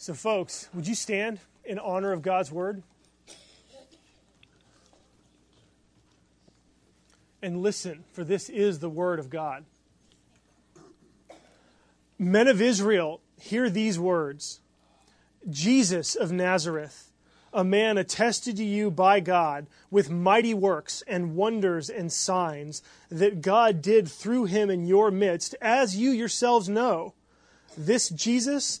So, folks, would you stand in honor of God's word? And listen, for this is the word of God. Men of Israel, hear these words Jesus of Nazareth, a man attested to you by God with mighty works and wonders and signs that God did through him in your midst, as you yourselves know. This Jesus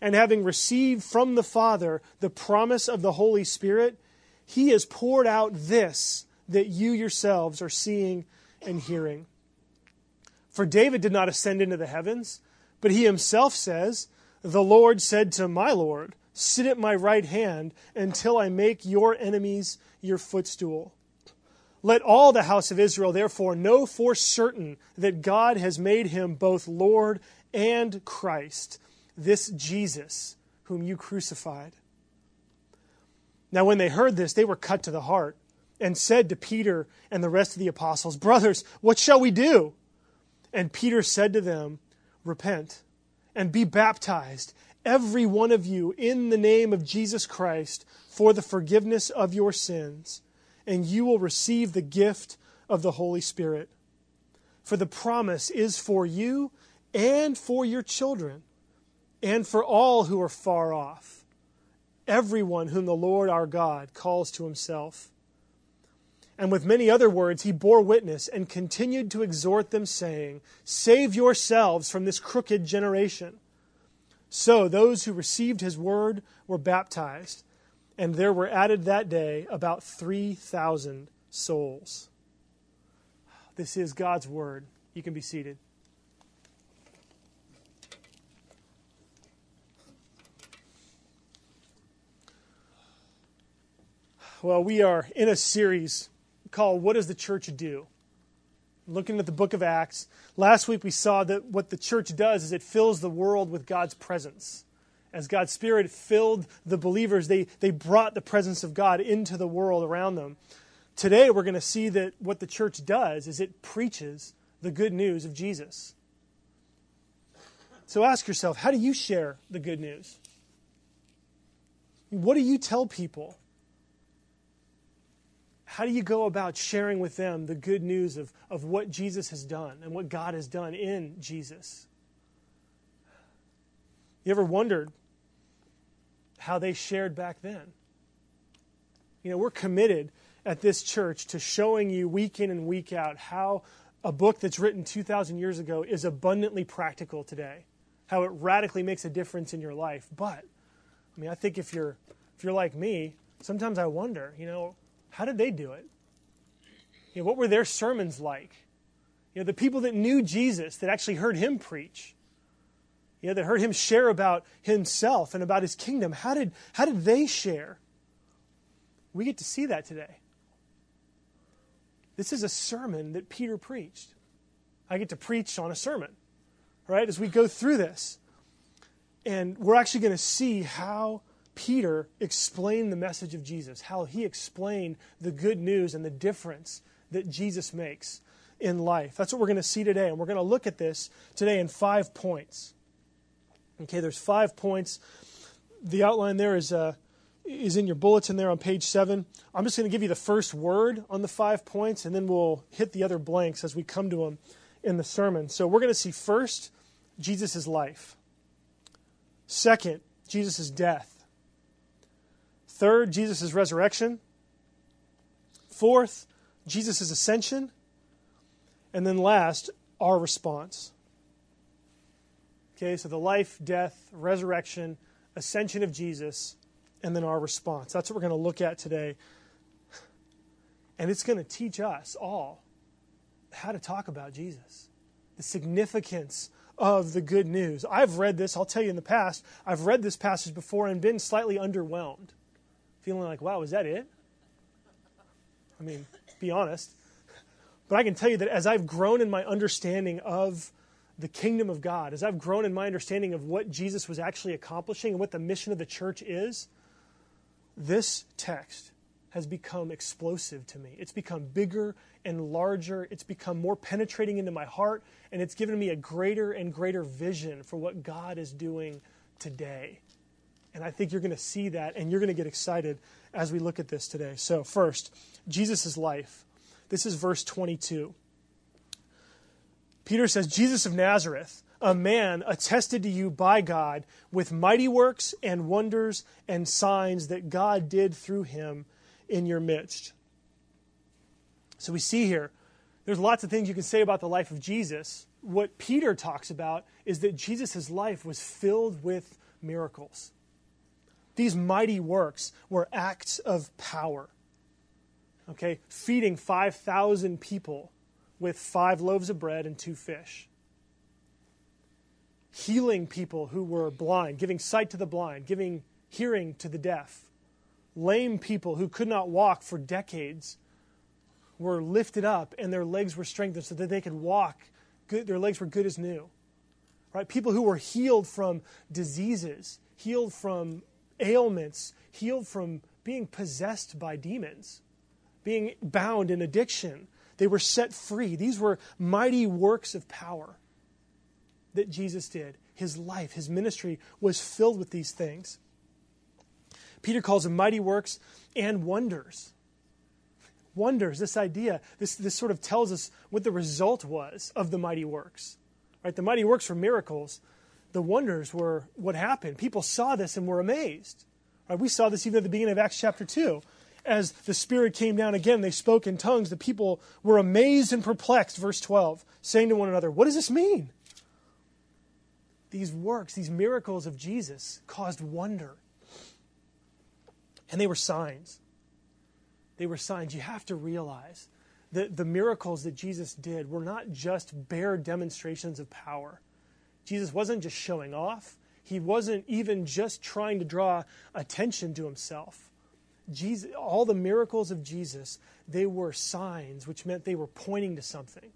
and having received from the Father the promise of the Holy Spirit, he has poured out this that you yourselves are seeing and hearing. For David did not ascend into the heavens, but he himself says, The Lord said to my Lord, Sit at my right hand until I make your enemies your footstool. Let all the house of Israel therefore know for certain that God has made him both Lord and Christ this Jesus whom you crucified. Now, when they heard this, they were cut to the heart and said to Peter and the rest of the apostles, Brothers, what shall we do? And Peter said to them, Repent and be baptized, every one of you, in the name of Jesus Christ, for the forgiveness of your sins, and you will receive the gift of the Holy Spirit. For the promise is for you and for your children and for all who are far off, everyone whom the Lord our God calls to himself. And with many other words, he bore witness and continued to exhort them, saying, Save yourselves from this crooked generation. So those who received his word were baptized, and there were added that day about 3,000 souls. This is God's word. You can be seated. Well, we are in a series called What Does the Church Do? Looking at the book of Acts. Last week we saw that what the church does is it fills the world with God's presence. As God's Spirit filled the believers, they, they brought the presence of God into the world around them. Today we're going to see that what the church does is it preaches the good news of Jesus. So ask yourself, how do you share the good news? What do you tell people? How do you go about sharing with them the good news of, of what Jesus has done and what God has done in Jesus? You ever wondered how they shared back then? You know, we're committed at this church to showing you week in and week out how a book that's written 2,000 years ago is abundantly practical today, how it radically makes a difference in your life. But, I mean, I think if you're, if you're like me, sometimes I wonder, you know, how did they do it? You know, what were their sermons like? You know, the people that knew Jesus, that actually heard him preach, you know, that heard him share about himself and about his kingdom, how did, how did they share? We get to see that today. This is a sermon that Peter preached. I get to preach on a sermon, right, as we go through this. And we're actually going to see how Peter explained the message of Jesus, how he explained the good news and the difference that Jesus makes in life. That's what we're going to see today. And we're going to look at this today in five points. Okay, there's five points. The outline there is, uh, is in your bulletin there on page seven. I'm just going to give you the first word on the five points, and then we'll hit the other blanks as we come to them in the sermon. So we're going to see first Jesus' life. Second, Jesus' death. Third, Jesus' resurrection. Fourth, Jesus' ascension. And then last, our response. Okay, so the life, death, resurrection, ascension of Jesus, and then our response. That's what we're going to look at today. And it's going to teach us all how to talk about Jesus, the significance of the good news. I've read this, I'll tell you in the past, I've read this passage before and been slightly underwhelmed, feeling like, wow, is that it? I mean, be honest. But I can tell you that as I've grown in my understanding of the kingdom of God, as I've grown in my understanding of what Jesus was actually accomplishing and what the mission of the church is, this text has become explosive to me. It's become bigger and larger. It's become more penetrating into my heart, and it's given me a greater and greater vision for what God is doing today. And I think you're going to see that, and you're going to get excited as we look at this today. So, first, Jesus' life. This is verse 22. Peter says, Jesus of Nazareth, a man attested to you by God with mighty works and wonders and signs that God did through him in your midst. So we see here, there's lots of things you can say about the life of Jesus. What Peter talks about is that Jesus' life was filled with miracles. These mighty works were acts of power. Okay, feeding 5,000 people with five loaves of bread and two fish. Healing people who were blind, giving sight to the blind, giving hearing to the deaf. Lame people who could not walk for decades were lifted up and their legs were strengthened so that they could walk. Good, their legs were good as new. Right? People who were healed from diseases, healed from ailments, healed from being possessed by demons, being bound in addiction. They were set free. These were mighty works of power that Jesus did. His life, his ministry was filled with these things. Peter calls them mighty works and wonders. Wonders, this idea, this, this sort of tells us what the result was of the mighty works. Right? The mighty works were miracles, the wonders were what happened. People saw this and were amazed. Right? We saw this even at the beginning of Acts chapter 2. As the Spirit came down again, they spoke in tongues. The people were amazed and perplexed, verse 12, saying to one another, What does this mean? These works, these miracles of Jesus caused wonder. And they were signs. They were signs. You have to realize that the miracles that Jesus did were not just bare demonstrations of power Jesus wasn't just showing off, he wasn't even just trying to draw attention to himself. Jesus, all the miracles of Jesus, they were signs, which meant they were pointing to something.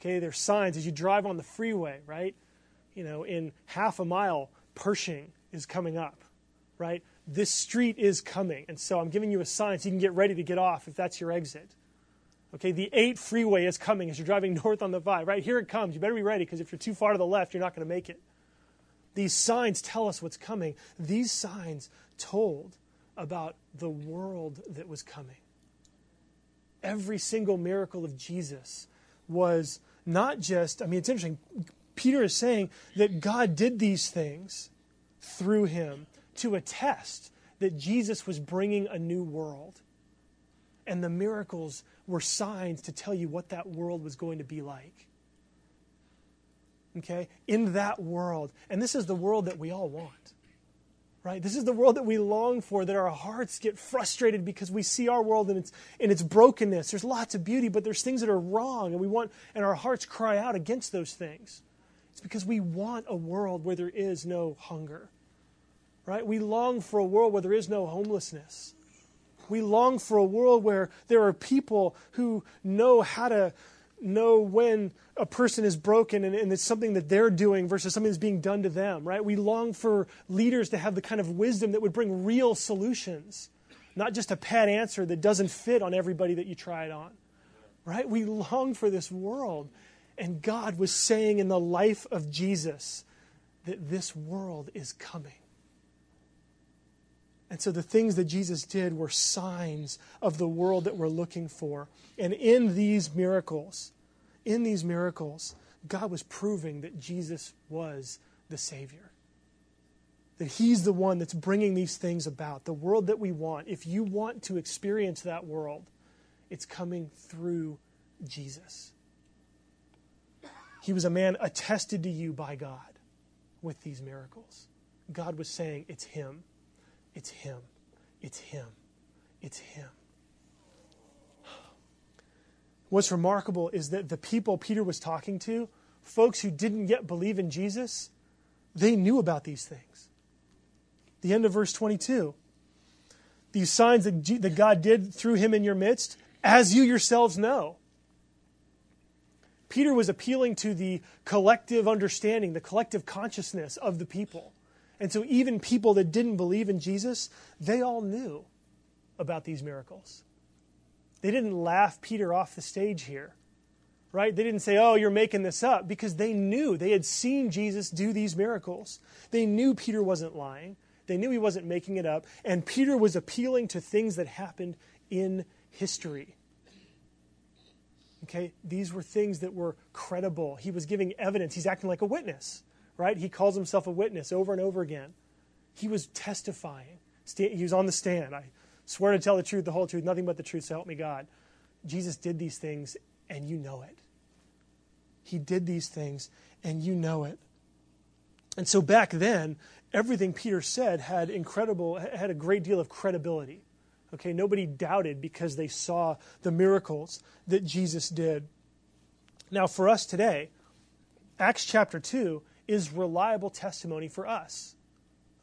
Okay, they're signs as you drive on the freeway, right? You know, in half a mile, Pershing is coming up, right? This street is coming. And so I'm giving you a sign so you can get ready to get off if that's your exit. Okay, the 8 freeway is coming as you're driving north on the 5. Right here it comes. You better be ready because if you're too far to the left, you're not going to make it. These signs tell us what's coming. These signs told about the world that was coming. Every single miracle of Jesus was not just, I mean, it's interesting. Peter is saying that God did these things through him to attest that Jesus was bringing a new world. And the miracles were signs to tell you what that world was going to be like. Okay? In that world. And this is the world that we all want. Right? This is the world that we long for, that our hearts get frustrated because we see our world in its, in its brokenness. There's lots of beauty, but there's things that are wrong, and we want, and our hearts cry out against those things. It's because we want a world where there is no hunger. Right? We long for a world where there is no homelessness. We long for a world where there are people who know how to know when a person is broken and, and, it's something that they're doing versus something that's being done to them, right? We long for leaders to have the kind of wisdom that would bring real solutions, not just a pat answer that doesn't fit on everybody that you try it on. right? We long for this world. And God was saying in the life of Jesus that this world is coming. And so the things that Jesus did were signs of the world that we're looking for. And in these miracles, in these miracles, God was proving that Jesus was the Savior. That He's the one that's bringing these things about, the world that we want. If you want to experience that world, it's coming through Jesus. He was a man attested to you by God with these miracles. God was saying, It's Him, it's Him, it's Him, it's Him. What's remarkable is that the people Peter was talking to, folks who didn't yet believe in Jesus, they knew about these things. The end of verse 22. These signs that, that God did through him in your midst, as you yourselves know. Peter was appealing to the collective understanding, the collective consciousness of the people. And so, even people that didn't believe in Jesus, they all knew about these miracles. They didn't laugh Peter off the stage here, right? They didn't say, oh, you're making this up, because they knew. They had seen Jesus do these miracles. They knew Peter wasn't lying, they knew he wasn't making it up. And Peter was appealing to things that happened in history. Okay, these were things that were credible. He was giving evidence. He's acting like a witness, right? He calls himself a witness over and over again. He was testifying. He was on the stand. I Swear to tell the truth, the whole truth, nothing but the truth, so help me God. Jesus did these things, and you know it. He did these things, and you know it. And so back then, everything Peter said had incredible, had a great deal of credibility. Okay, nobody doubted because they saw the miracles that Jesus did. Now, for us today, Acts chapter 2 is reliable testimony for us.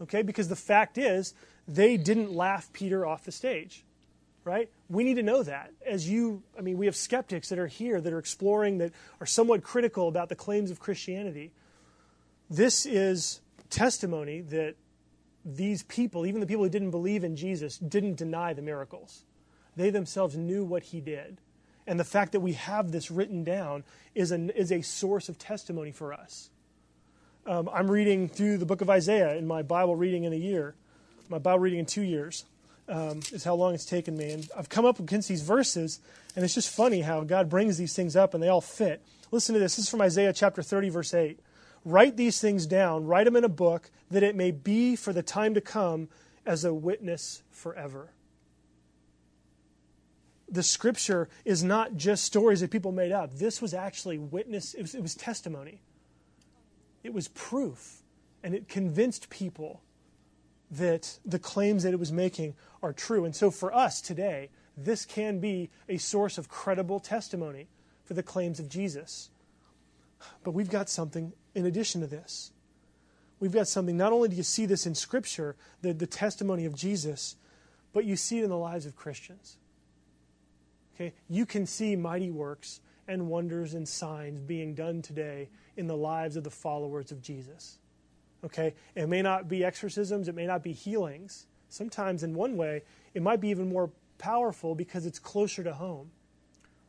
Okay, because the fact is, they didn't laugh Peter off the stage, right? We need to know that. As you, I mean, we have skeptics that are here that are exploring, that are somewhat critical about the claims of Christianity. This is testimony that these people, even the people who didn't believe in Jesus, didn't deny the miracles. They themselves knew what he did. And the fact that we have this written down is, is a source of testimony for us. Um, I'm reading through the book of Isaiah in my Bible reading in a year my Bible reading in two years um, is how long it's taken me. And I've come up against these verses, and it's just funny how God brings these things up and they all fit. Listen to this. This is from Isaiah chapter 30, verse 8. Write these things down, write them in a book, that it may be for the time to come as a witness forever. The scripture is not just stories that people made up. This was actually witness, it was, it was testimony, it was proof, and it convinced people that the claims that it was making are true. And so for us today, this can be a source of credible testimony for the claims of Jesus. But we've got something in addition to this. We've got something, not only do you see this in Scripture, the, the testimony of Jesus, but you see it in the lives of Christians. Okay? You can see mighty works and wonders and signs being done today in the lives of the followers of Jesus. Okay? It may not be exorcisms, it may not be healings. Sometimes, in one way, it might be even more powerful because it's closer to home.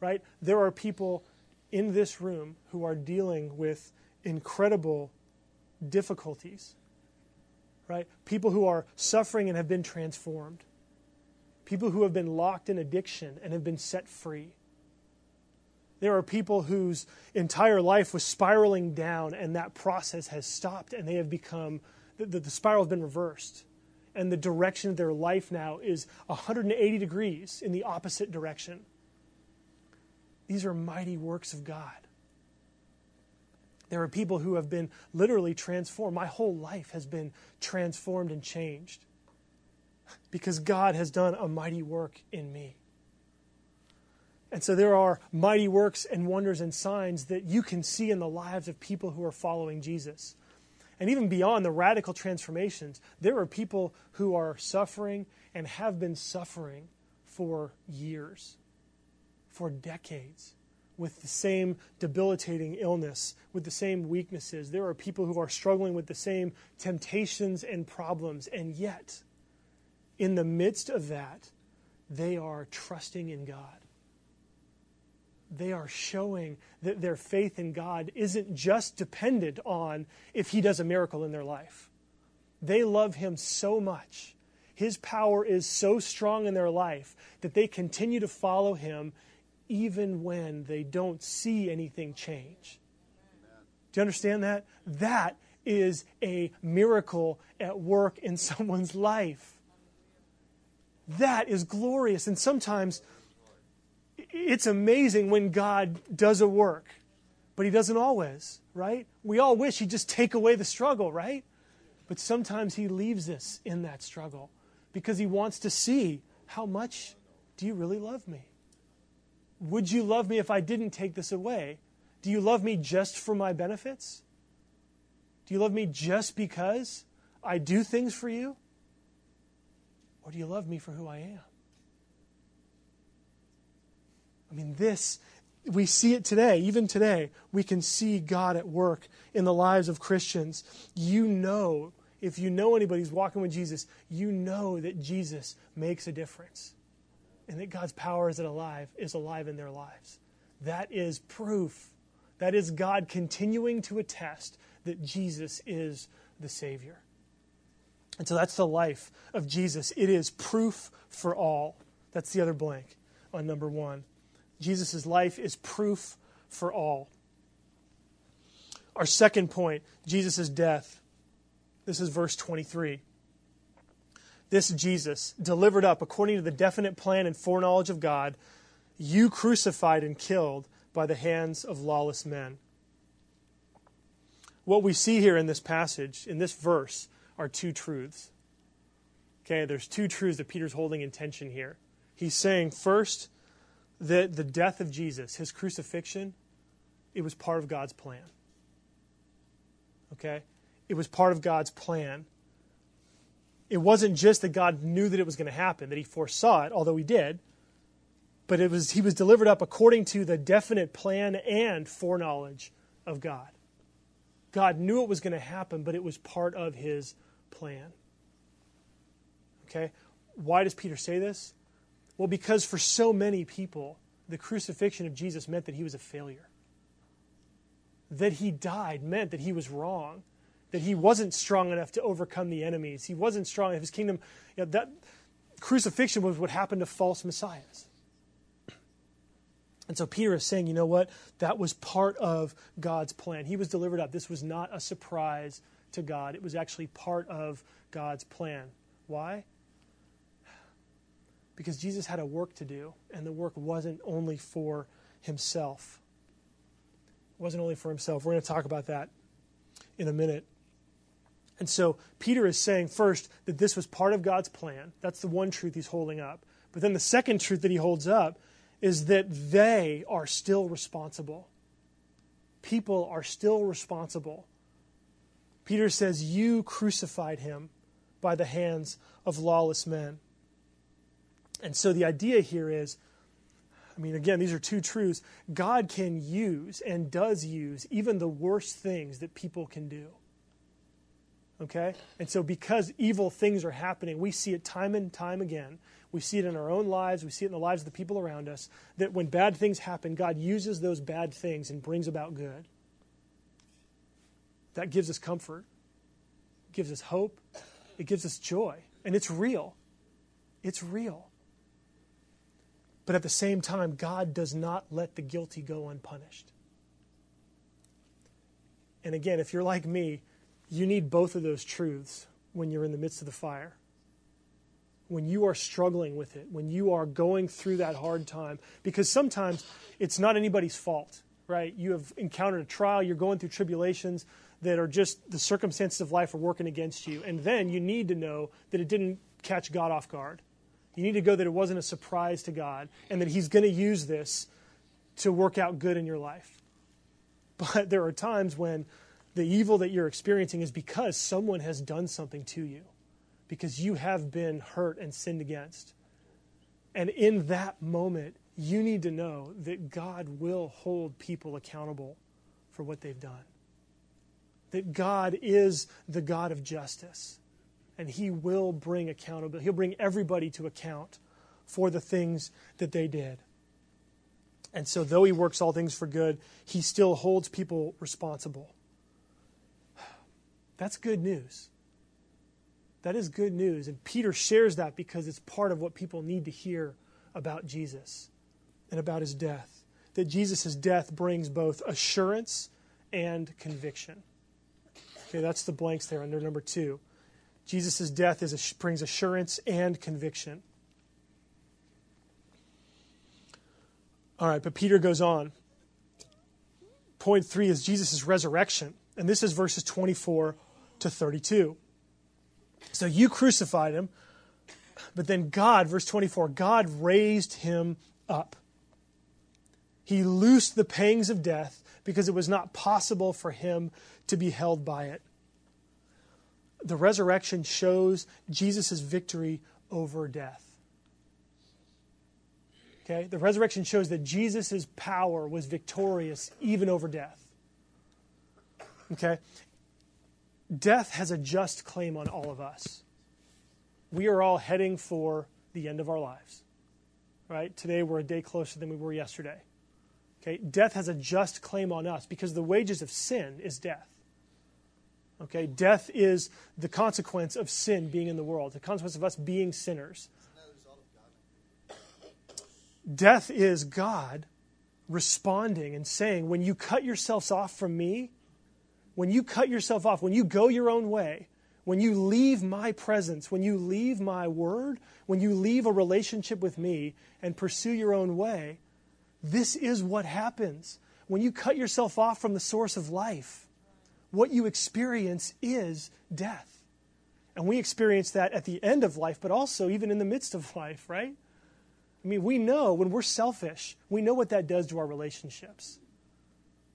Right? There are people in this room who are dealing with incredible difficulties. Right? People who are suffering and have been transformed. People who have been locked in addiction and have been set free. There are people whose entire life was spiraling down, and that process has stopped, and they have become, the, the spiral has been reversed. And the direction of their life now is 180 degrees in the opposite direction. These are mighty works of God. There are people who have been literally transformed. My whole life has been transformed and changed because God has done a mighty work in me. And so there are mighty works and wonders and signs that you can see in the lives of people who are following Jesus. And even beyond the radical transformations, there are people who are suffering and have been suffering for years, for decades, with the same debilitating illness, with the same weaknesses. There are people who are struggling with the same temptations and problems, and yet, in the midst of that, they are trusting in God they are showing that their faith in God isn't just dependent on if He does a miracle in their life. They love Him so much. His power is so strong in their life that they continue to follow Him even when they don't see anything change. Do you understand that? That is a miracle at work in someone's life. That is glorious. And sometimes it's amazing when God does a work, but He doesn't always, right? We all wish He'd just take away the struggle, right? But sometimes He leaves us in that struggle because He wants to see how much do you really love me? Would you love me if I didn't take this away? Do you love me just for my benefits? Do you love me just because I do things for you? Or do you love me for who I am? I mean, this, we see it today, even today. We can see God at work in the lives of Christians. You know, if you know anybody who's walking with Jesus, you know that Jesus makes a difference and that God's power is alive, is alive in their lives. That is proof. That is God continuing to attest that Jesus is the Savior. And so that's the life of Jesus. It is proof for all. That's the other blank on number one. Jesus' life is proof for all. Our second point Jesus' death. This is verse 23. This Jesus, delivered up according to the definite plan and foreknowledge of God, you crucified and killed by the hands of lawless men. What we see here in this passage, in this verse, are two truths. Okay, there's two truths that Peter's holding in tension here. He's saying, first, that the death of Jesus, his crucifixion, it was part of God's plan. Okay? It was part of God's plan. It wasn't just that God knew that it was going to happen, that he foresaw it, although he did, but it was he was delivered up according to the definite plan and foreknowledge of God. God knew it was going to happen, but it was part of his plan. Okay? Why does Peter say this? Well, because for so many people, the crucifixion of Jesus meant that he was a failure. That he died meant that he was wrong. That he wasn't strong enough to overcome the enemies. He wasn't strong enough. His kingdom, you know, that crucifixion was what happened to false messiahs. And so Peter is saying, you know what? That was part of God's plan. He was delivered up. This was not a surprise to God, it was actually part of God's plan. Why? Because Jesus had a work to do, and the work wasn't only for himself. It wasn't only for himself. We're going to talk about that in a minute. And so Peter is saying first that this was part of God's plan. That's the one truth he's holding up. But then the second truth that he holds up is that they are still responsible. People are still responsible. Peter says, You crucified him by the hands of lawless men. And so the idea here is I mean, again, these are two truths. God can use and does use even the worst things that people can do. Okay? And so, because evil things are happening, we see it time and time again. We see it in our own lives, we see it in the lives of the people around us, that when bad things happen, God uses those bad things and brings about good. That gives us comfort, gives us hope, it gives us joy. And it's real. It's real. But at the same time, God does not let the guilty go unpunished. And again, if you're like me, you need both of those truths when you're in the midst of the fire. When you are struggling with it, when you are going through that hard time, because sometimes it's not anybody's fault, right? You have encountered a trial, you're going through tribulations that are just the circumstances of life are working against you. And then you need to know that it didn't catch God off guard you need to go that it wasn't a surprise to God and that He's going to use this to work out good in your life. But there are times when the evil that you're experiencing is because someone has done something to you, because you have been hurt and sinned against. And in that moment, you need to know that God will hold people accountable for what they've done. That God is the God of justice and he will bring accountability. He'll bring everybody to account for the things that they did. And so, though he works all things for good, he still holds people responsible. That's good news. That is good news. And Peter shares that because it's part of what people need to hear about Jesus and about his death. That Jesus' death brings both assurance and conviction. Okay, that's the blanks there under number two. Jesus' death is, brings assurance and conviction. All right, but Peter goes on. Point three is Jesus' resurrection. And this is verses 24 to 32. So you crucified him, but then God, verse 24, God raised him up. He loosed the pangs of death because it was not possible for him to be held by it. The resurrection shows Jesus' victory over death. Okay? The resurrection shows that Jesus' power was victorious even over death. Okay? Death has a just claim on all of us. We are all heading for the end of our lives. Right? Today we're a day closer than we were yesterday. Okay? Death has a just claim on us because the wages of sin is death. Okay? Death is the consequence of sin being in the world, the consequence of us being sinners. Death is God responding and saying, When you cut yourselves off from me, when you cut yourself off, when you go your own way, when you leave my presence, when you leave my word, when you leave a relationship with me and pursue your own way, this is what happens. When you cut yourself off from the source of life, what you experience is death. And we experience that at the end of life, but also even in the midst of life, right? I mean, we know when we're selfish, we know what that does to our relationships.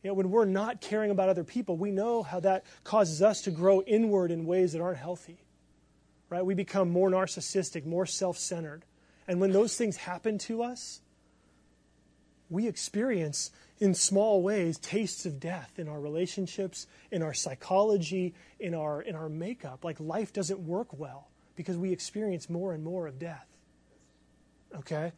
You know, when we're not caring about other people, we know how that causes us to grow inward in ways that aren't healthy. Right? We become more narcissistic, more self centered. And when those things happen to us, we experience in small ways tastes of death in our relationships, in our psychology, in our, in our makeup. Like life doesn't work well because we experience more and more of death. Okay?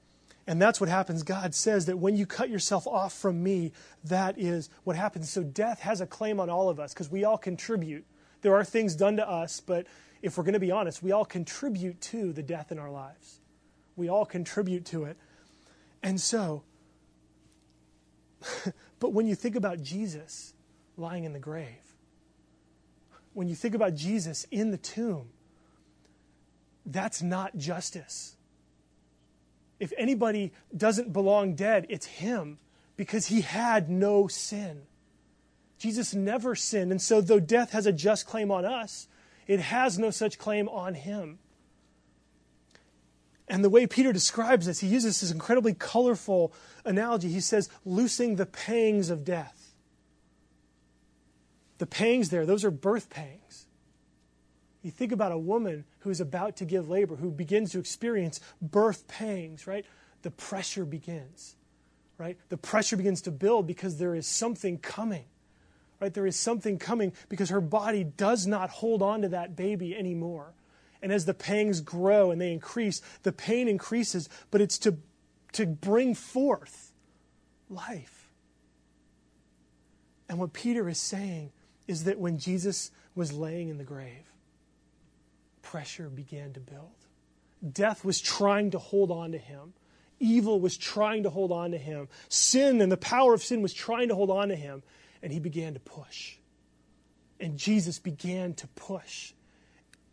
And that's what happens. God says that when you cut yourself off from me, that is what happens. So death has a claim on all of us because we all contribute. There are things done to us, but if we're going to be honest, we all contribute to the death in our lives. We all contribute to it. And so, but when you think about Jesus lying in the grave, when you think about Jesus in the tomb, that's not justice if anybody doesn't belong dead, it's him because he had no sin. Jesus never sinned. And so, though death has a just claim on us, it has no such claim on him. And the way Peter describes this, he uses this incredibly colorful analogy. He says, loosing the pangs of death. The pangs there, those are birth pangs. You think about a woman who's about to give labor, who begins to experience birth pangs, right? The pressure begins, right? The pressure begins to build because there is something coming, right? There is something coming because her body does not hold on to that baby anymore. And as the pangs grow and they increase, the pain increases, but it's to, to bring forth life. And what Peter is saying is that when Jesus was laying in the grave, pressure began to build. Death was trying to hold on to him. Evil was trying to hold on to him. Sin and the power of sin was trying to hold on to him. And he began to push. And Jesus began to push.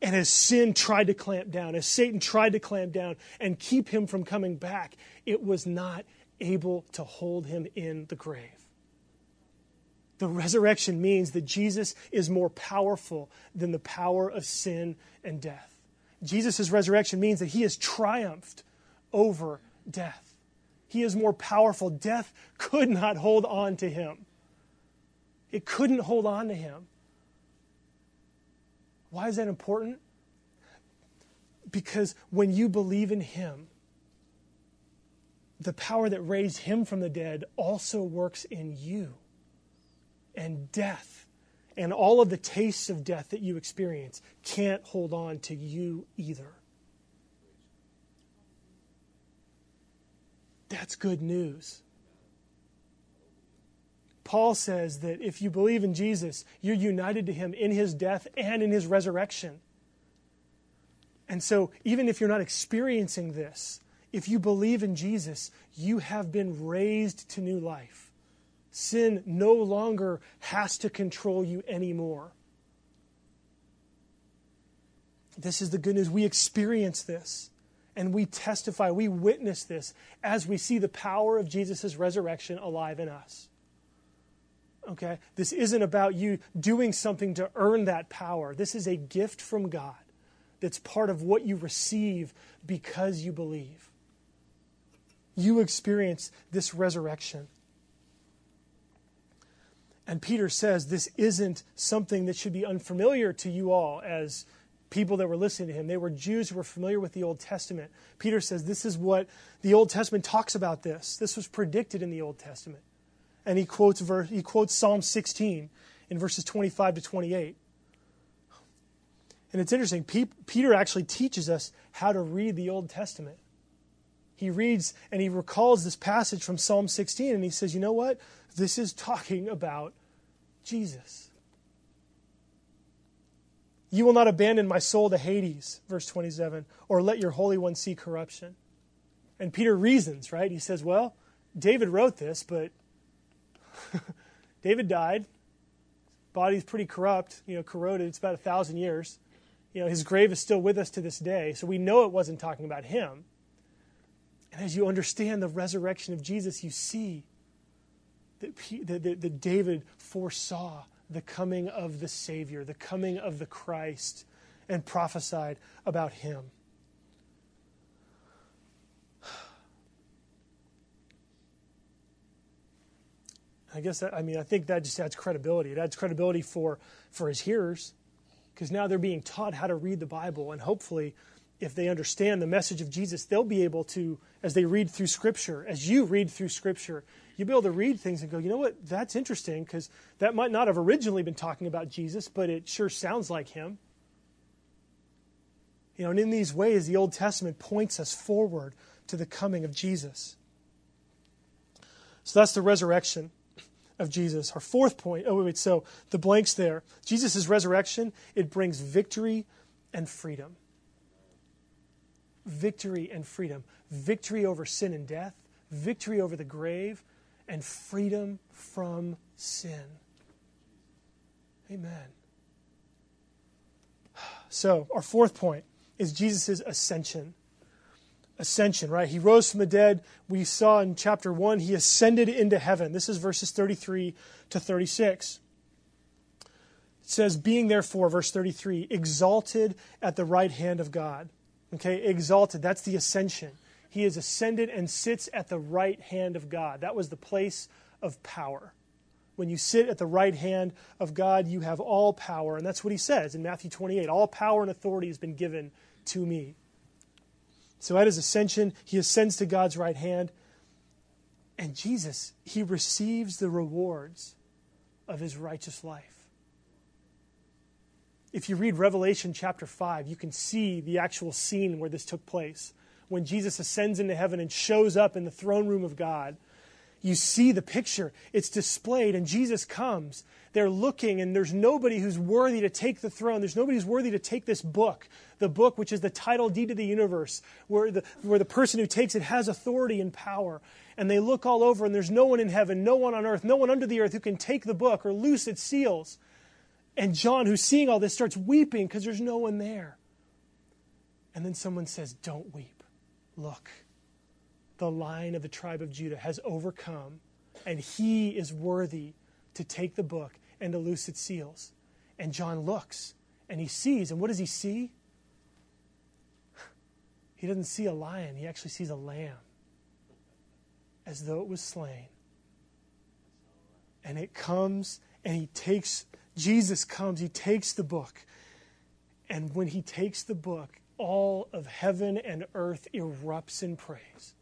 And as sin tried to clamp down, as Satan tried to clamp down and keep him from coming back, it was not able to hold him in the grave. The resurrection means that Jesus is more powerful than the power of sin and death. Jesus' resurrection means that he has triumphed over death. He is more powerful. Death could not hold on to him, it couldn't hold on to him. Why is that important? Because when you believe in him, the power that raised him from the dead also works in you and death and all of the tastes of death that you experience can't hold on to you either. That's good news. Paul says that if you believe in Jesus, you're united to him in his death and in his resurrection. And so, even if you're not experiencing this, if you believe in Jesus, you have been raised to new life. Sin no longer has to control you anymore. This is the good news. We experience this and we testify, we witness this as we see the power of Jesus' resurrection alive in us. Okay? This isn't about you doing something to earn that power. This is a gift from God that's part of what you receive because you believe. You experience this resurrection. And Peter says this isn't something that should be unfamiliar to you all as people that were listening to him. They were Jews who were familiar with the Old Testament. Peter says this is what the Old Testament talks about this. This was predicted in the Old Testament. And he quotes, verse, he quotes Psalm 16 in verses 25 to 28. And it's interesting, Peter actually teaches us how to read the Old Testament. He reads and he recalls this passage from Psalm 16 and he says, you know what? This is talking about Jesus. You will not abandon my soul to Hades, verse 27, or let your Holy One see corruption. And Peter reasons, right? He says, well, David wrote this, but David died. Body's pretty corrupt, you know, corroded. It's about a thousand years you know, his grave is still with us to this day, so we know it wasn't talking about him. And as you understand the resurrection of Jesus, you see that, that, that David foresaw the coming of the Savior, the coming of the Christ, and prophesied about him. I guess that, I mean, I think that just adds credibility. It adds credibility for, for his hearers because now they're being taught how to read the Bible. And hopefully, if they understand the message of Jesus, they'll be able to, as they read through Scripture, as you read through Scripture, you'll be able to read things and go, you know what, that's interesting because that might not have originally been talking about Jesus, but it sure sounds like him. You know, and in these ways, the Old Testament points us forward to the coming of Jesus. So that's the resurrection of Jesus. Our fourth point, oh, wait, so the blanks there. Jesus' resurrection, it brings victory and freedom. Victory and freedom. Victory over sin and death, victory over the grave, and freedom from sin. Amen. So, our fourth point is Jesus' ascension ascension, right? He rose from the dead. We saw in chapter 1, he ascended into heaven. This is verses 33 to 36. It says, being therefore, verse 33, exalted at the right hand of God. Okay, exalted, that's the ascension. He is ascended and sits at the right hand of God. That was the place of power. When you sit at the right hand of God, you have all power. And that's what he says in Matthew 28 All power and authority has been given to me. So at his ascension, he ascends to God's right hand. And Jesus, he receives the rewards of his righteous life. If you read Revelation chapter 5, you can see the actual scene where this took place. When Jesus ascends into heaven and shows up in the throne room of God, you see the picture. It's displayed, and Jesus comes. They're looking, and there's nobody who's worthy to take the throne. There's nobody who's worthy to take this book, the book which is the title deed of the universe, where the, where the person who takes it has authority and power. And they look all over, and there's no one in heaven, no one on earth, no one under the earth who can take the book or loose its seals. And John, who's seeing all this, starts weeping because there's no one there. And then someone says, Don't weep. Look the lion of the tribe of Judah has overcome, and he is worthy to take the book and to loose its seals. And John looks and he sees, and what does he see? He doesn't see a lion, he actually sees a lamb as though it was slain. And it comes and he takes, Jesus comes, he takes the book. And when he takes the book, all of heaven and earth erupts in praise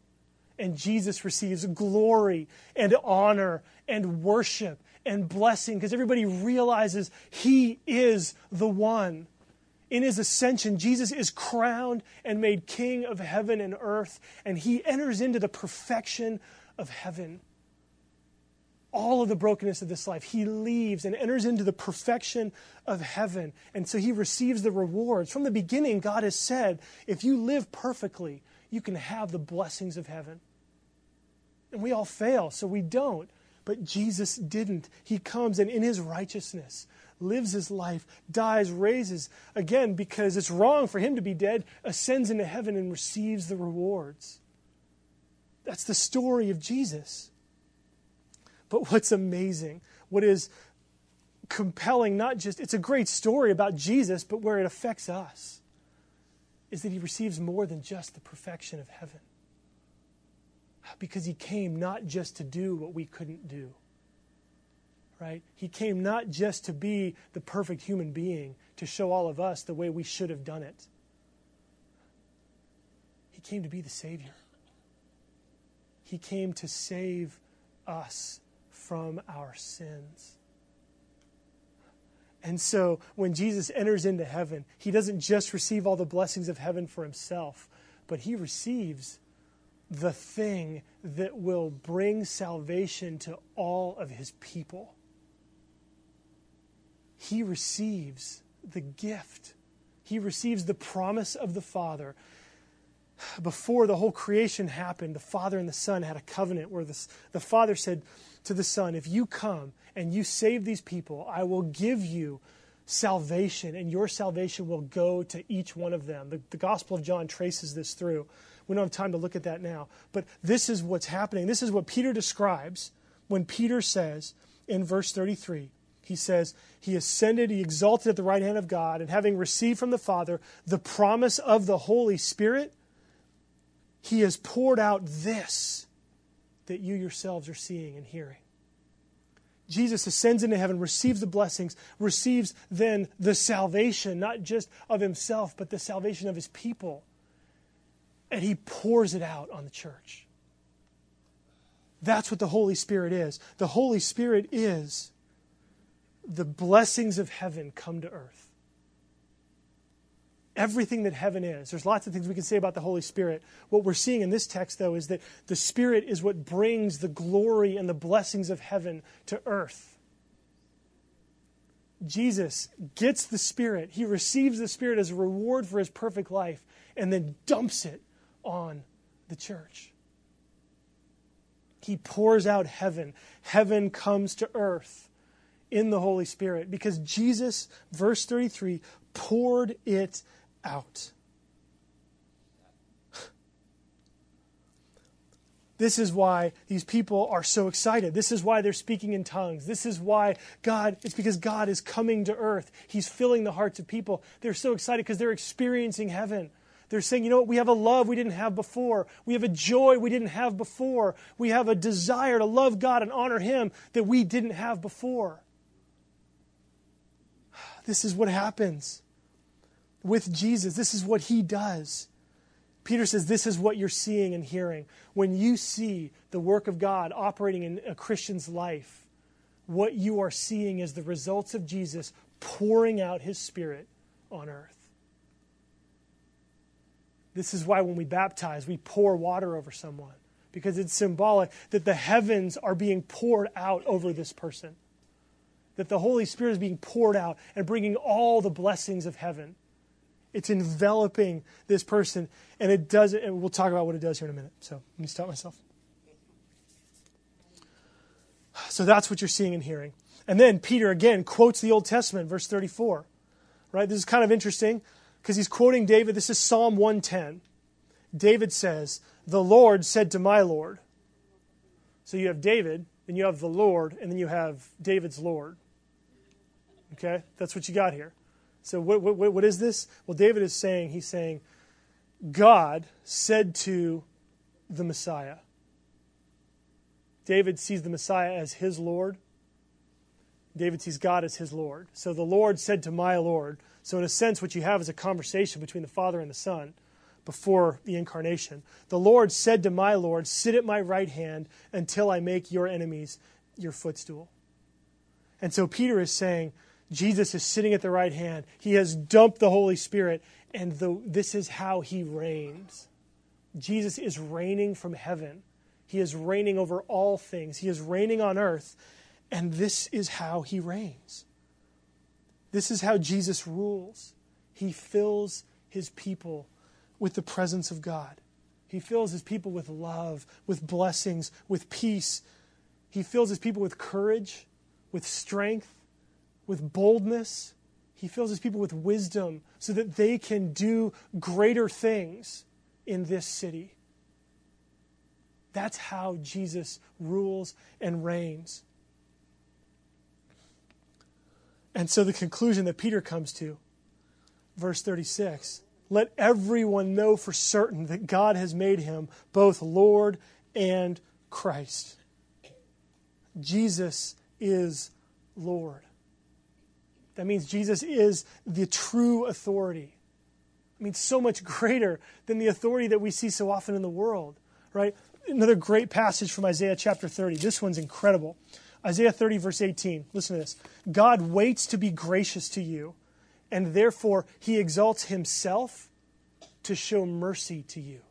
and Jesus receives glory and honor and worship and blessing because everybody realizes he is the one. In his ascension, Jesus is crowned and made king of heaven and earth, and he enters into the perfection of heaven. all of the brokenness of this life. He leaves and enters into the perfection of heaven. And so he receives the rewards. From the beginning, God has said, if you live perfectly, you can have the blessings of heaven. And we all fail, so we don't. But Jesus didn't. He comes and in his righteousness lives his life, dies, raises again because it's wrong for him to be dead, ascends into heaven and receives the rewards. That's the story of Jesus. But what's amazing, what is compelling, not just, it's a great story about Jesus, but where it affects us, is that he receives more than just the perfection of heaven. Because he came not just to do what we couldn't do right? He came not just to be the perfect human being, to show all of us the way we should have done it. He came to be the Savior. He came to save us from our sins. And so when Jesus enters into heaven, he doesn't just receive all the blessings of heaven for himself, but he receives the thing that will bring salvation to all of his people he receives the gift. He receives the promise of the Father. Before the whole creation happened, the Father and the Son had a covenant where the, the Father said to the Son, If you come and you save these people, I will give you salvation, and your salvation will go to each one of them. The, the Gospel of John traces this through. We don't have time to look at that now. But this is what's happening. This is what Peter describes when Peter says in verse 33 he says, He ascended, He exalted at the right hand of God, and having received from the Father the promise of the Holy Spirit, He has poured out this that you yourselves are seeing and hearing. Jesus ascends into heaven, receives the blessings, receives then the salvation, not just of himself, but the salvation of his people. And he pours it out on the church. That's what the Holy Spirit is. The Holy Spirit is the blessings of heaven come to earth. Everything that heaven is. There's lots of things we can say about the Holy Spirit. What we're seeing in this text, though, is that the Spirit is what brings the glory and the blessings of heaven to earth. Jesus gets the Spirit, he receives the Spirit as a reward for his perfect life, and then dumps it on the church. He pours out heaven. Heaven comes to earth in the Holy Spirit because Jesus, verse 33, poured it out. This is why these people are so excited. This is why they're speaking in tongues. This is why God, it's because God is coming to earth. He's filling the hearts of people. They're so excited because they're experiencing heaven. They're saying, you know what, we have a love we didn't have before. We have a joy we didn't have before. We have a desire to love God and honor Him that we didn't have before. This is what happens with Jesus. This is what he does. Peter says, This is what you're seeing and hearing. When you see the work of God operating in a Christian's life, what you are seeing is the results of Jesus pouring out his Spirit on earth. This is why when we baptize, we pour water over someone, because it's symbolic that the heavens are being poured out over this person that the Holy Spirit is being poured out and bringing all the blessings of heaven. It's enveloping this person, and it does it, and we'll talk about what it does here in a minute. So let me stop myself. So that's what you're seeing and hearing. And then Peter again quotes the Old Testament, verse 34. Right? This is kind of interesting because he's quoting David. This is Psalm 110. David says, The Lord said to my Lord. So you have David, then you have the Lord, and then you have David's Lord. Okay? That's what you got here. So, what, what, what is this? Well, David is saying, he's saying, God said to the Messiah. David sees the Messiah as his Lord. David sees God as his Lord. So the Lord said to my Lord. So, in a sense, what you have is a conversation between the Father and the Son before the incarnation. The Lord said to my Lord, Sit at my right hand until I make your enemies your footstool. And so Peter is saying, Jesus is sitting at the right hand. He has dumped the Holy Spirit, and the, this is how he reigns. Jesus is reigning from heaven. He is reigning over all things. He is reigning on earth. And this is how he reigns. This is how Jesus rules. He fills his people with the presence of God. He fills his people with love, with blessings, with peace. He fills his people with courage, with strength, with boldness. He fills his people with wisdom so that they can do greater things in this city. That's how Jesus rules and reigns. And so the conclusion that Peter comes to, verse 36 let everyone know for certain that God has made him both Lord and Christ. Jesus is Lord. That means Jesus is the true authority. I mean, so much greater than the authority that we see so often in the world, right? Another great passage from Isaiah chapter 30. This one's incredible. Isaiah 30, verse 18. Listen to this. God waits to be gracious to you, and therefore he exalts himself to show mercy to you.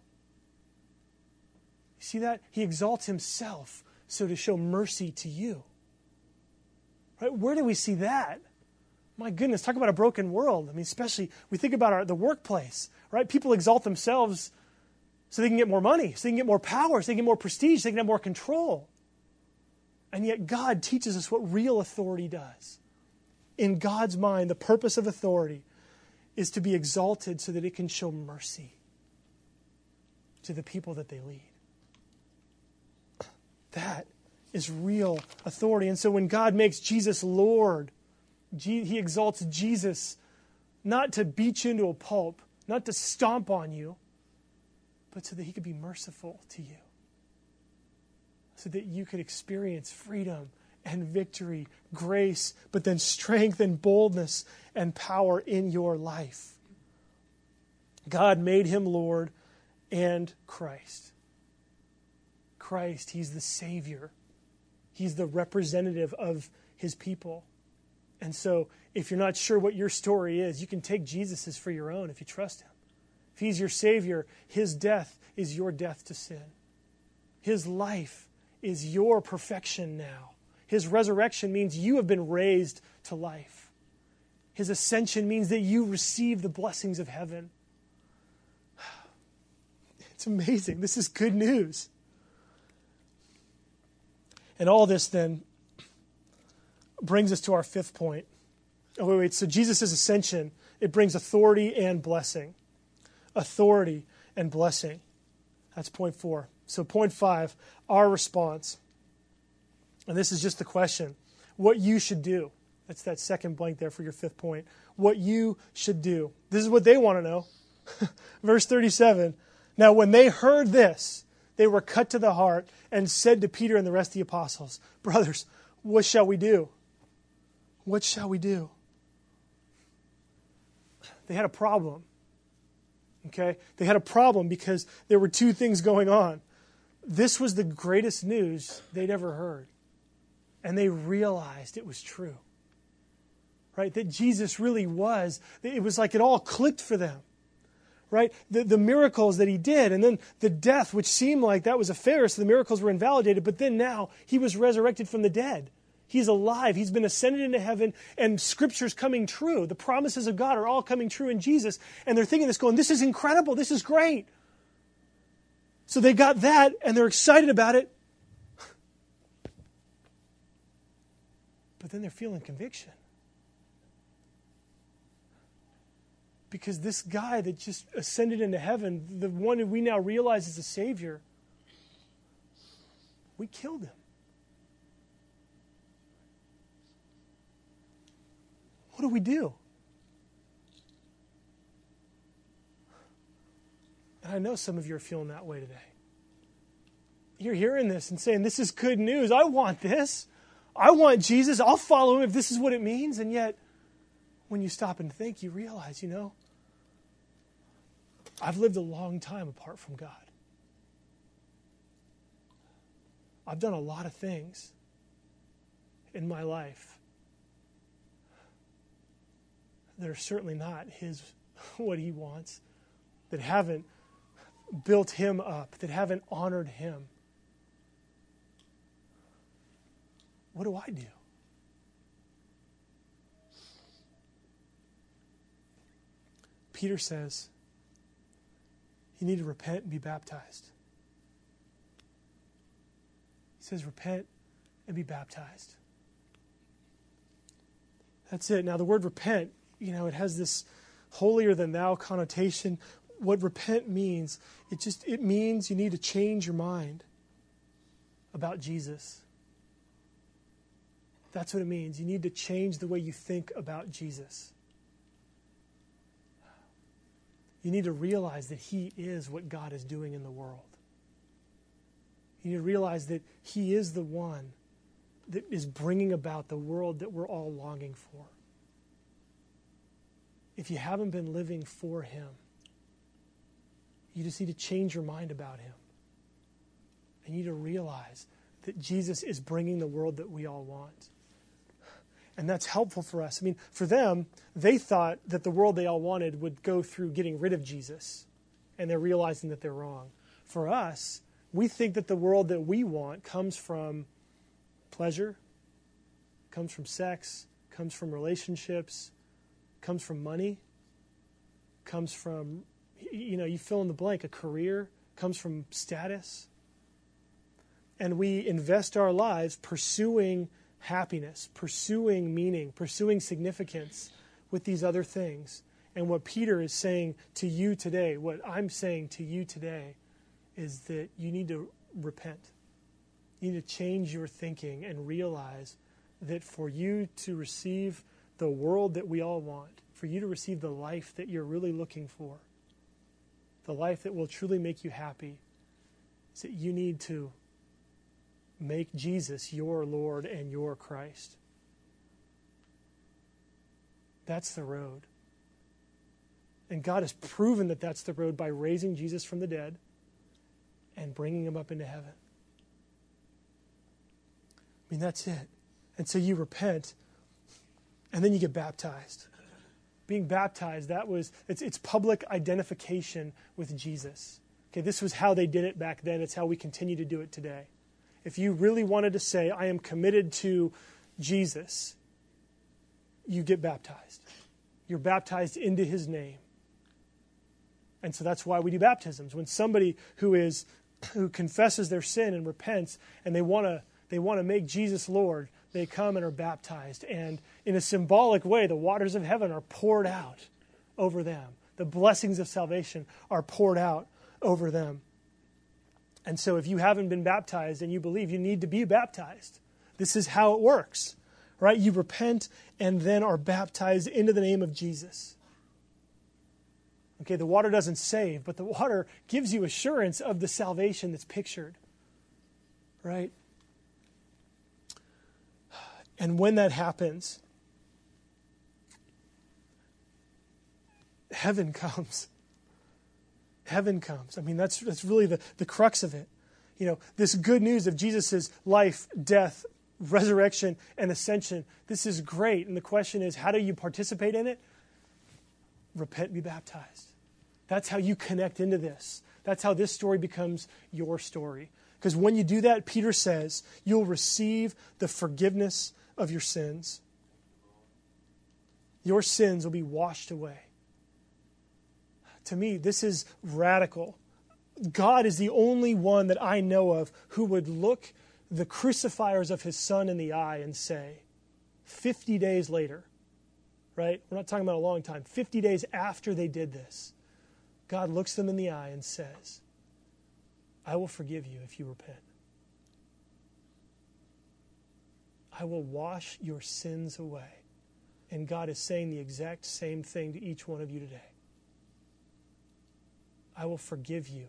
You see that? He exalts himself so to show mercy to you. Right? Where do we see that? My goodness, talk about a broken world. I mean, especially we think about our, the workplace, right? People exalt themselves so they can get more money, so they can get more power, so they can get more prestige, so they can have more control. And yet, God teaches us what real authority does. In God's mind, the purpose of authority is to be exalted so that it can show mercy to the people that they lead. That is real authority. And so when God makes Jesus Lord, he exalts Jesus not to beat you into a pulp, not to stomp on you, but so that he could be merciful to you, so that you could experience freedom and victory, grace, but then strength and boldness and power in your life. God made him Lord and Christ. Christ, he's the Savior, he's the representative of his people. And so, if you're not sure what your story is, you can take Jesus' for your own if you trust him. If he's your Savior, his death is your death to sin. His life is your perfection now. His resurrection means you have been raised to life. His ascension means that you receive the blessings of heaven. It's amazing. This is good news. And all this then brings us to our fifth point. Oh, wait, wait. So Jesus' ascension, it brings authority and blessing. Authority and blessing. That's point four. So, point five, our response. And this is just the question what you should do. That's that second blank there for your fifth point. What you should do. This is what they want to know. Verse 37 Now, when they heard this, they were cut to the heart and said to Peter and the rest of the apostles, Brothers, what shall we do? What shall we do? They had a problem. Okay? They had a problem because there were two things going on. This was the greatest news they'd ever heard. And they realized it was true. Right? That Jesus really was. It was like it all clicked for them. Right? The, the miracles that he did, and then the death, which seemed like that was a failure, so the miracles were invalidated, but then now he was resurrected from the dead. He's alive. He's been ascended into heaven, and Scripture's coming true. The promises of God are all coming true in Jesus. And they're thinking this, going, This is incredible. This is great. So they got that, and they're excited about it. But then they're feeling conviction. Because this guy that just ascended into heaven, the one we now realize is a Savior, we killed him. Do we do? And I know some of you are feeling that way today. You're hearing this and saying, This is good news. I want this. I want Jesus. I'll follow him if this is what it means. And yet, when you stop and think, you realize, you know, I've lived a long time apart from God. I've done a lot of things in my life that are certainly not his what he wants, that haven't built him up, that haven't honored him. what do I do? Peter says, you need to repent and be baptized. He says, repent and be baptized. That's it. Now, the word repent, you know, it has this holier than thou connotation. What repent means, it just it means you need to change your mind about Jesus. That's what it means. You need to change the way you think about Jesus. You need to realize that He is what God is doing in the world. You need to realize that He is the one that is bringing about the world that we're all longing for. If you haven't been living for Him, you just need to change your mind about Him. And you need to realize that Jesus is bringing the world that we all want. And that's helpful for us. I mean, for them, they thought that the world they all wanted would go through getting rid of Jesus, and they're realizing that they're wrong. For us, we think that the world that we want comes from pleasure, comes from sex, comes from relationships, comes from money, comes from, you know, you fill in the blank, a career, comes from status. And we invest our lives pursuing happiness, pursuing meaning, pursuing significance with these other things. And what Peter is saying to you today, what I'm saying to you today, is that you need to repent. You need to change your thinking and realize that for you to receive the world that we all want, for you to receive the life that you're really looking for, the life that will truly make you happy, is that you need to make Jesus your Lord and your Christ. That's the road. And God has proven that that's the road by raising Jesus from the dead and bringing him up into heaven. I mean, that's it. And so you repent, and then you get baptized. Being baptized, that was, it's, it's public identification with Jesus. Okay, this was how they did it back then. It's how we continue to do it today. If you really wanted to say, I am committed to Jesus, you get baptized. You're baptized into his name. And so that's why we do baptisms. When somebody who is who confesses their sin and repents and they want to they want to make Jesus Lord, they come and are baptized and in a symbolic way the waters of heaven are poured out over them. The blessings of salvation are poured out over them. And so if you haven't been baptized and you believe you need to be baptized, this is how it works. Right? You repent and then are baptized into the name of Jesus. Okay, the water doesn't save, but the water gives you assurance of the salvation that's pictured. Right? And when that happens, heaven comes. Heaven comes. I mean, that's, that's really the, the crux of it. You know, this good news of Jesus' life, death, resurrection, and ascension, this is great. And the question is, how do you participate in it? Repent, be baptized. That's how you connect into this. That's how this story becomes your story. Because when you do that, Peter says, you'll receive the forgiveness of your sins. Your sins will be washed away. To me, this is radical. God is the only one that I know of who would look the crucifiers of his son in the eye and say, 50 days later, right? We're not talking about a long time. 50 days after they did this, God looks them in the eye and says, I will forgive you if you repent. I will wash your sins away. And God is saying the exact same thing to each one of you today. I will forgive you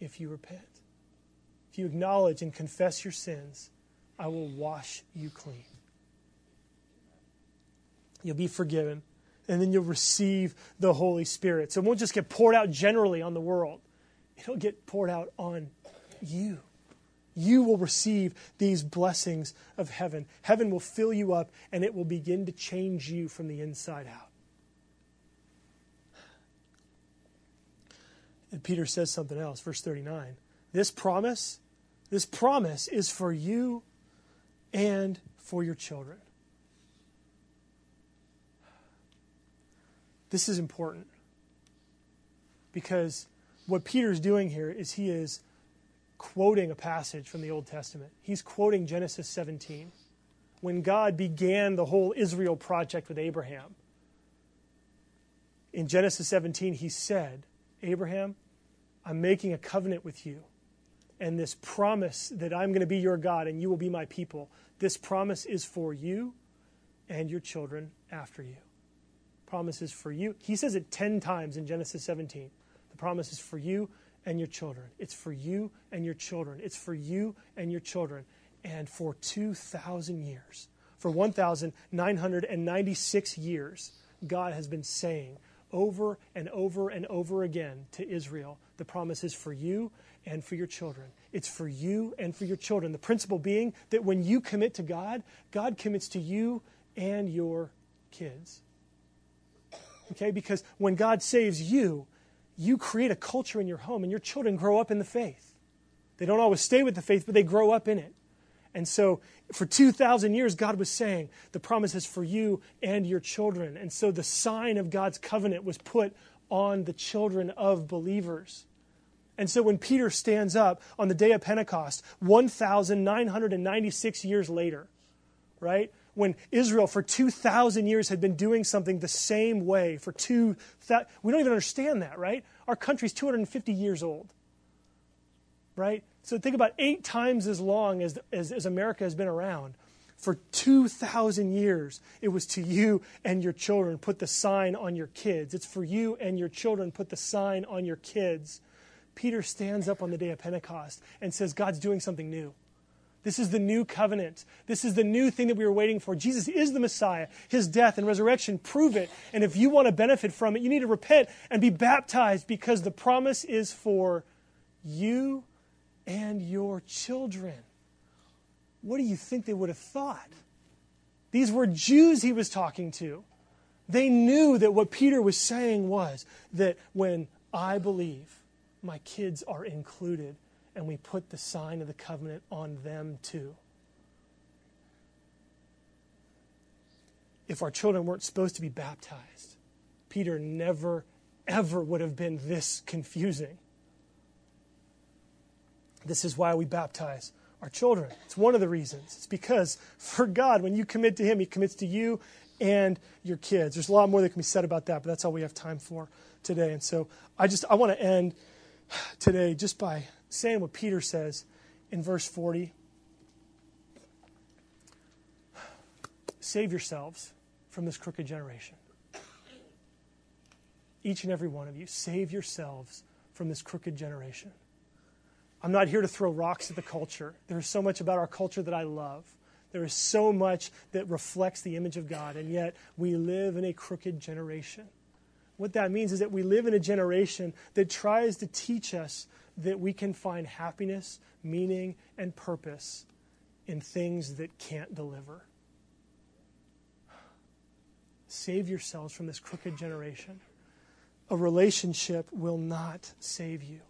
if you repent. If you acknowledge and confess your sins, I will wash you clean. You'll be forgiven, and then you'll receive the Holy Spirit. So it won't just get poured out generally on the world, it'll get poured out on you. You will receive these blessings of heaven. Heaven will fill you up, and it will begin to change you from the inside out. And Peter says something else, verse 39. This promise, this promise is for you and for your children. This is important because what Peter's doing here is he is quoting a passage from the Old Testament. He's quoting Genesis 17 when God began the whole Israel project with Abraham. In Genesis 17, he said, Abraham, I'm making a covenant with you. And this promise that I'm going to be your God and you will be my people, this promise is for you and your children after you. Promise is for you. He says it 10 times in Genesis 17. The promise is for you and your children. It's for you and your children. It's for you and your children. And for 2,000 years, for 1,996 years, God has been saying over and over and over again to Israel the promise is for you and for your children. It's for you and for your children. The principle being that when you commit to God, God commits to you and your kids. Okay? Because when God saves you, you create a culture in your home, and your children grow up in the faith. They don't always stay with the faith, but they grow up in it. And so, for 2,000 years, God was saying, the promise is for you and your children. And so, the sign of God's covenant was put on the children of believers. And so, when Peter stands up on the day of Pentecost, 1,996 years later, right? When Israel for 2,000 years had been doing something the same way for 2,000. We don't even understand that, right? Our country's 250 years old, right? So think about eight times as long as, as, as America has been around. For 2,000 years, it was to you and your children. Put the sign on your kids. It's for you and your children. Put the sign on your kids. Peter stands up on the day of Pentecost and says, God's doing something new. This is the new covenant. This is the new thing that we were waiting for. Jesus is the Messiah. His death and resurrection prove it. And if you want to benefit from it, you need to repent and be baptized because the promise is for you and your children. What do you think they would have thought? These were Jews he was talking to. They knew that what Peter was saying was that when I believe, my kids are included and we put the sign of the covenant on them too. If our children weren't supposed to be baptized, Peter never, ever would have been this confusing. This is why we baptize our children. It's one of the reasons. It's because for God, when you commit to Him, He commits to you and your kids. There's a lot more that can be said about that, but that's all we have time for today. And so I just I want to end today just by saying what Peter says in verse 40 Save yourselves from this crooked generation. Each and every one of you, save yourselves from this crooked generation. I'm not here to throw rocks at the culture. There is so much about our culture that I love. There is so much that reflects the image of God, and yet we live in a crooked generation. What that means is that we live in a generation that tries to teach us that we can find happiness, meaning, and purpose in things that can't deliver. Save yourselves from this crooked generation. A relationship will not save you.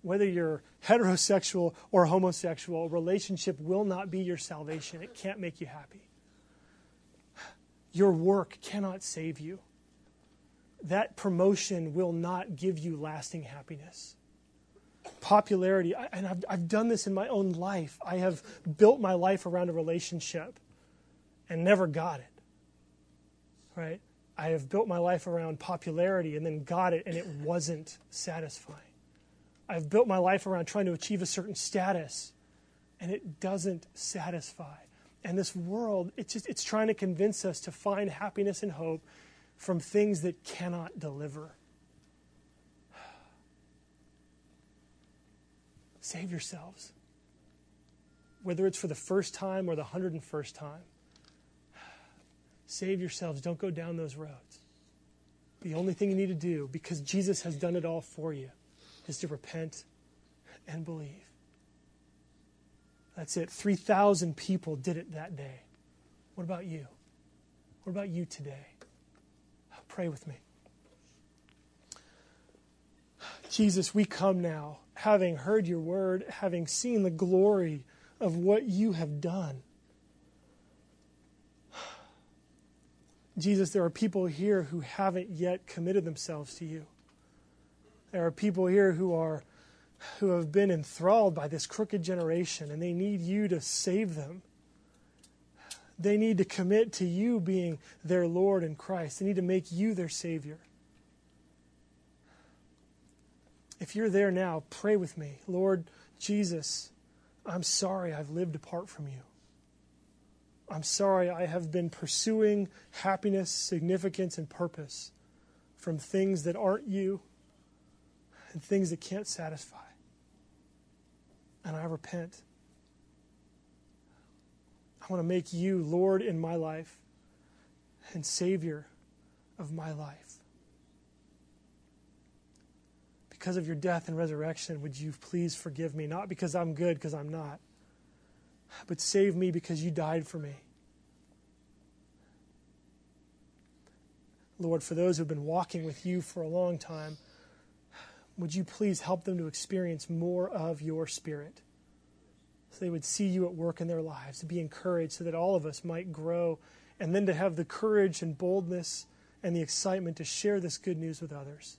Whether you're heterosexual or homosexual, a relationship will not be your salvation. It can't make you happy. Your work cannot save you. That promotion will not give you lasting happiness popularity, and I've, I've done this in my own life. I have built my life around a relationship and never got it. Right? I have built my life around popularity and then got it and it wasn't satisfying. I've built my life around trying to achieve a certain status and it doesn't satisfy. And this world, it's just it's trying to convince us to find happiness and hope from things that cannot deliver. Save yourselves. Whether it's for the first time or the 101st time, save yourselves. Don't go down those roads. The only thing you need to do, because Jesus has done it all for you, is to repent and believe. That's it. 3,000 people did it that day. What about you? What about you today? Pray with me. Jesus, we come now having heard your word, having seen the glory of what you have done. Jesus, there are people here who haven't yet committed themselves to you. There are people here who are who have been enthralled by this crooked generation and they need you to save them. They need to commit to you being their Lord and Christ. They need to make you their Savior. If you're there now, pray with me. Lord Jesus, I'm sorry I've lived apart from you. I'm sorry I have been pursuing happiness, significance, and purpose from things that aren't you and things that can't satisfy. And I repent. I want to make you Lord in my life and Savior of my life. Because of your death and resurrection, would you please forgive me? Not because I'm good, because I'm not, but save me because you died for me. Lord, for those who've been walking with you for a long time, would you please help them to experience more of your Spirit? So they would see you at work in their lives, to be encouraged, so that all of us might grow, and then to have the courage and boldness and the excitement to share this good news with others.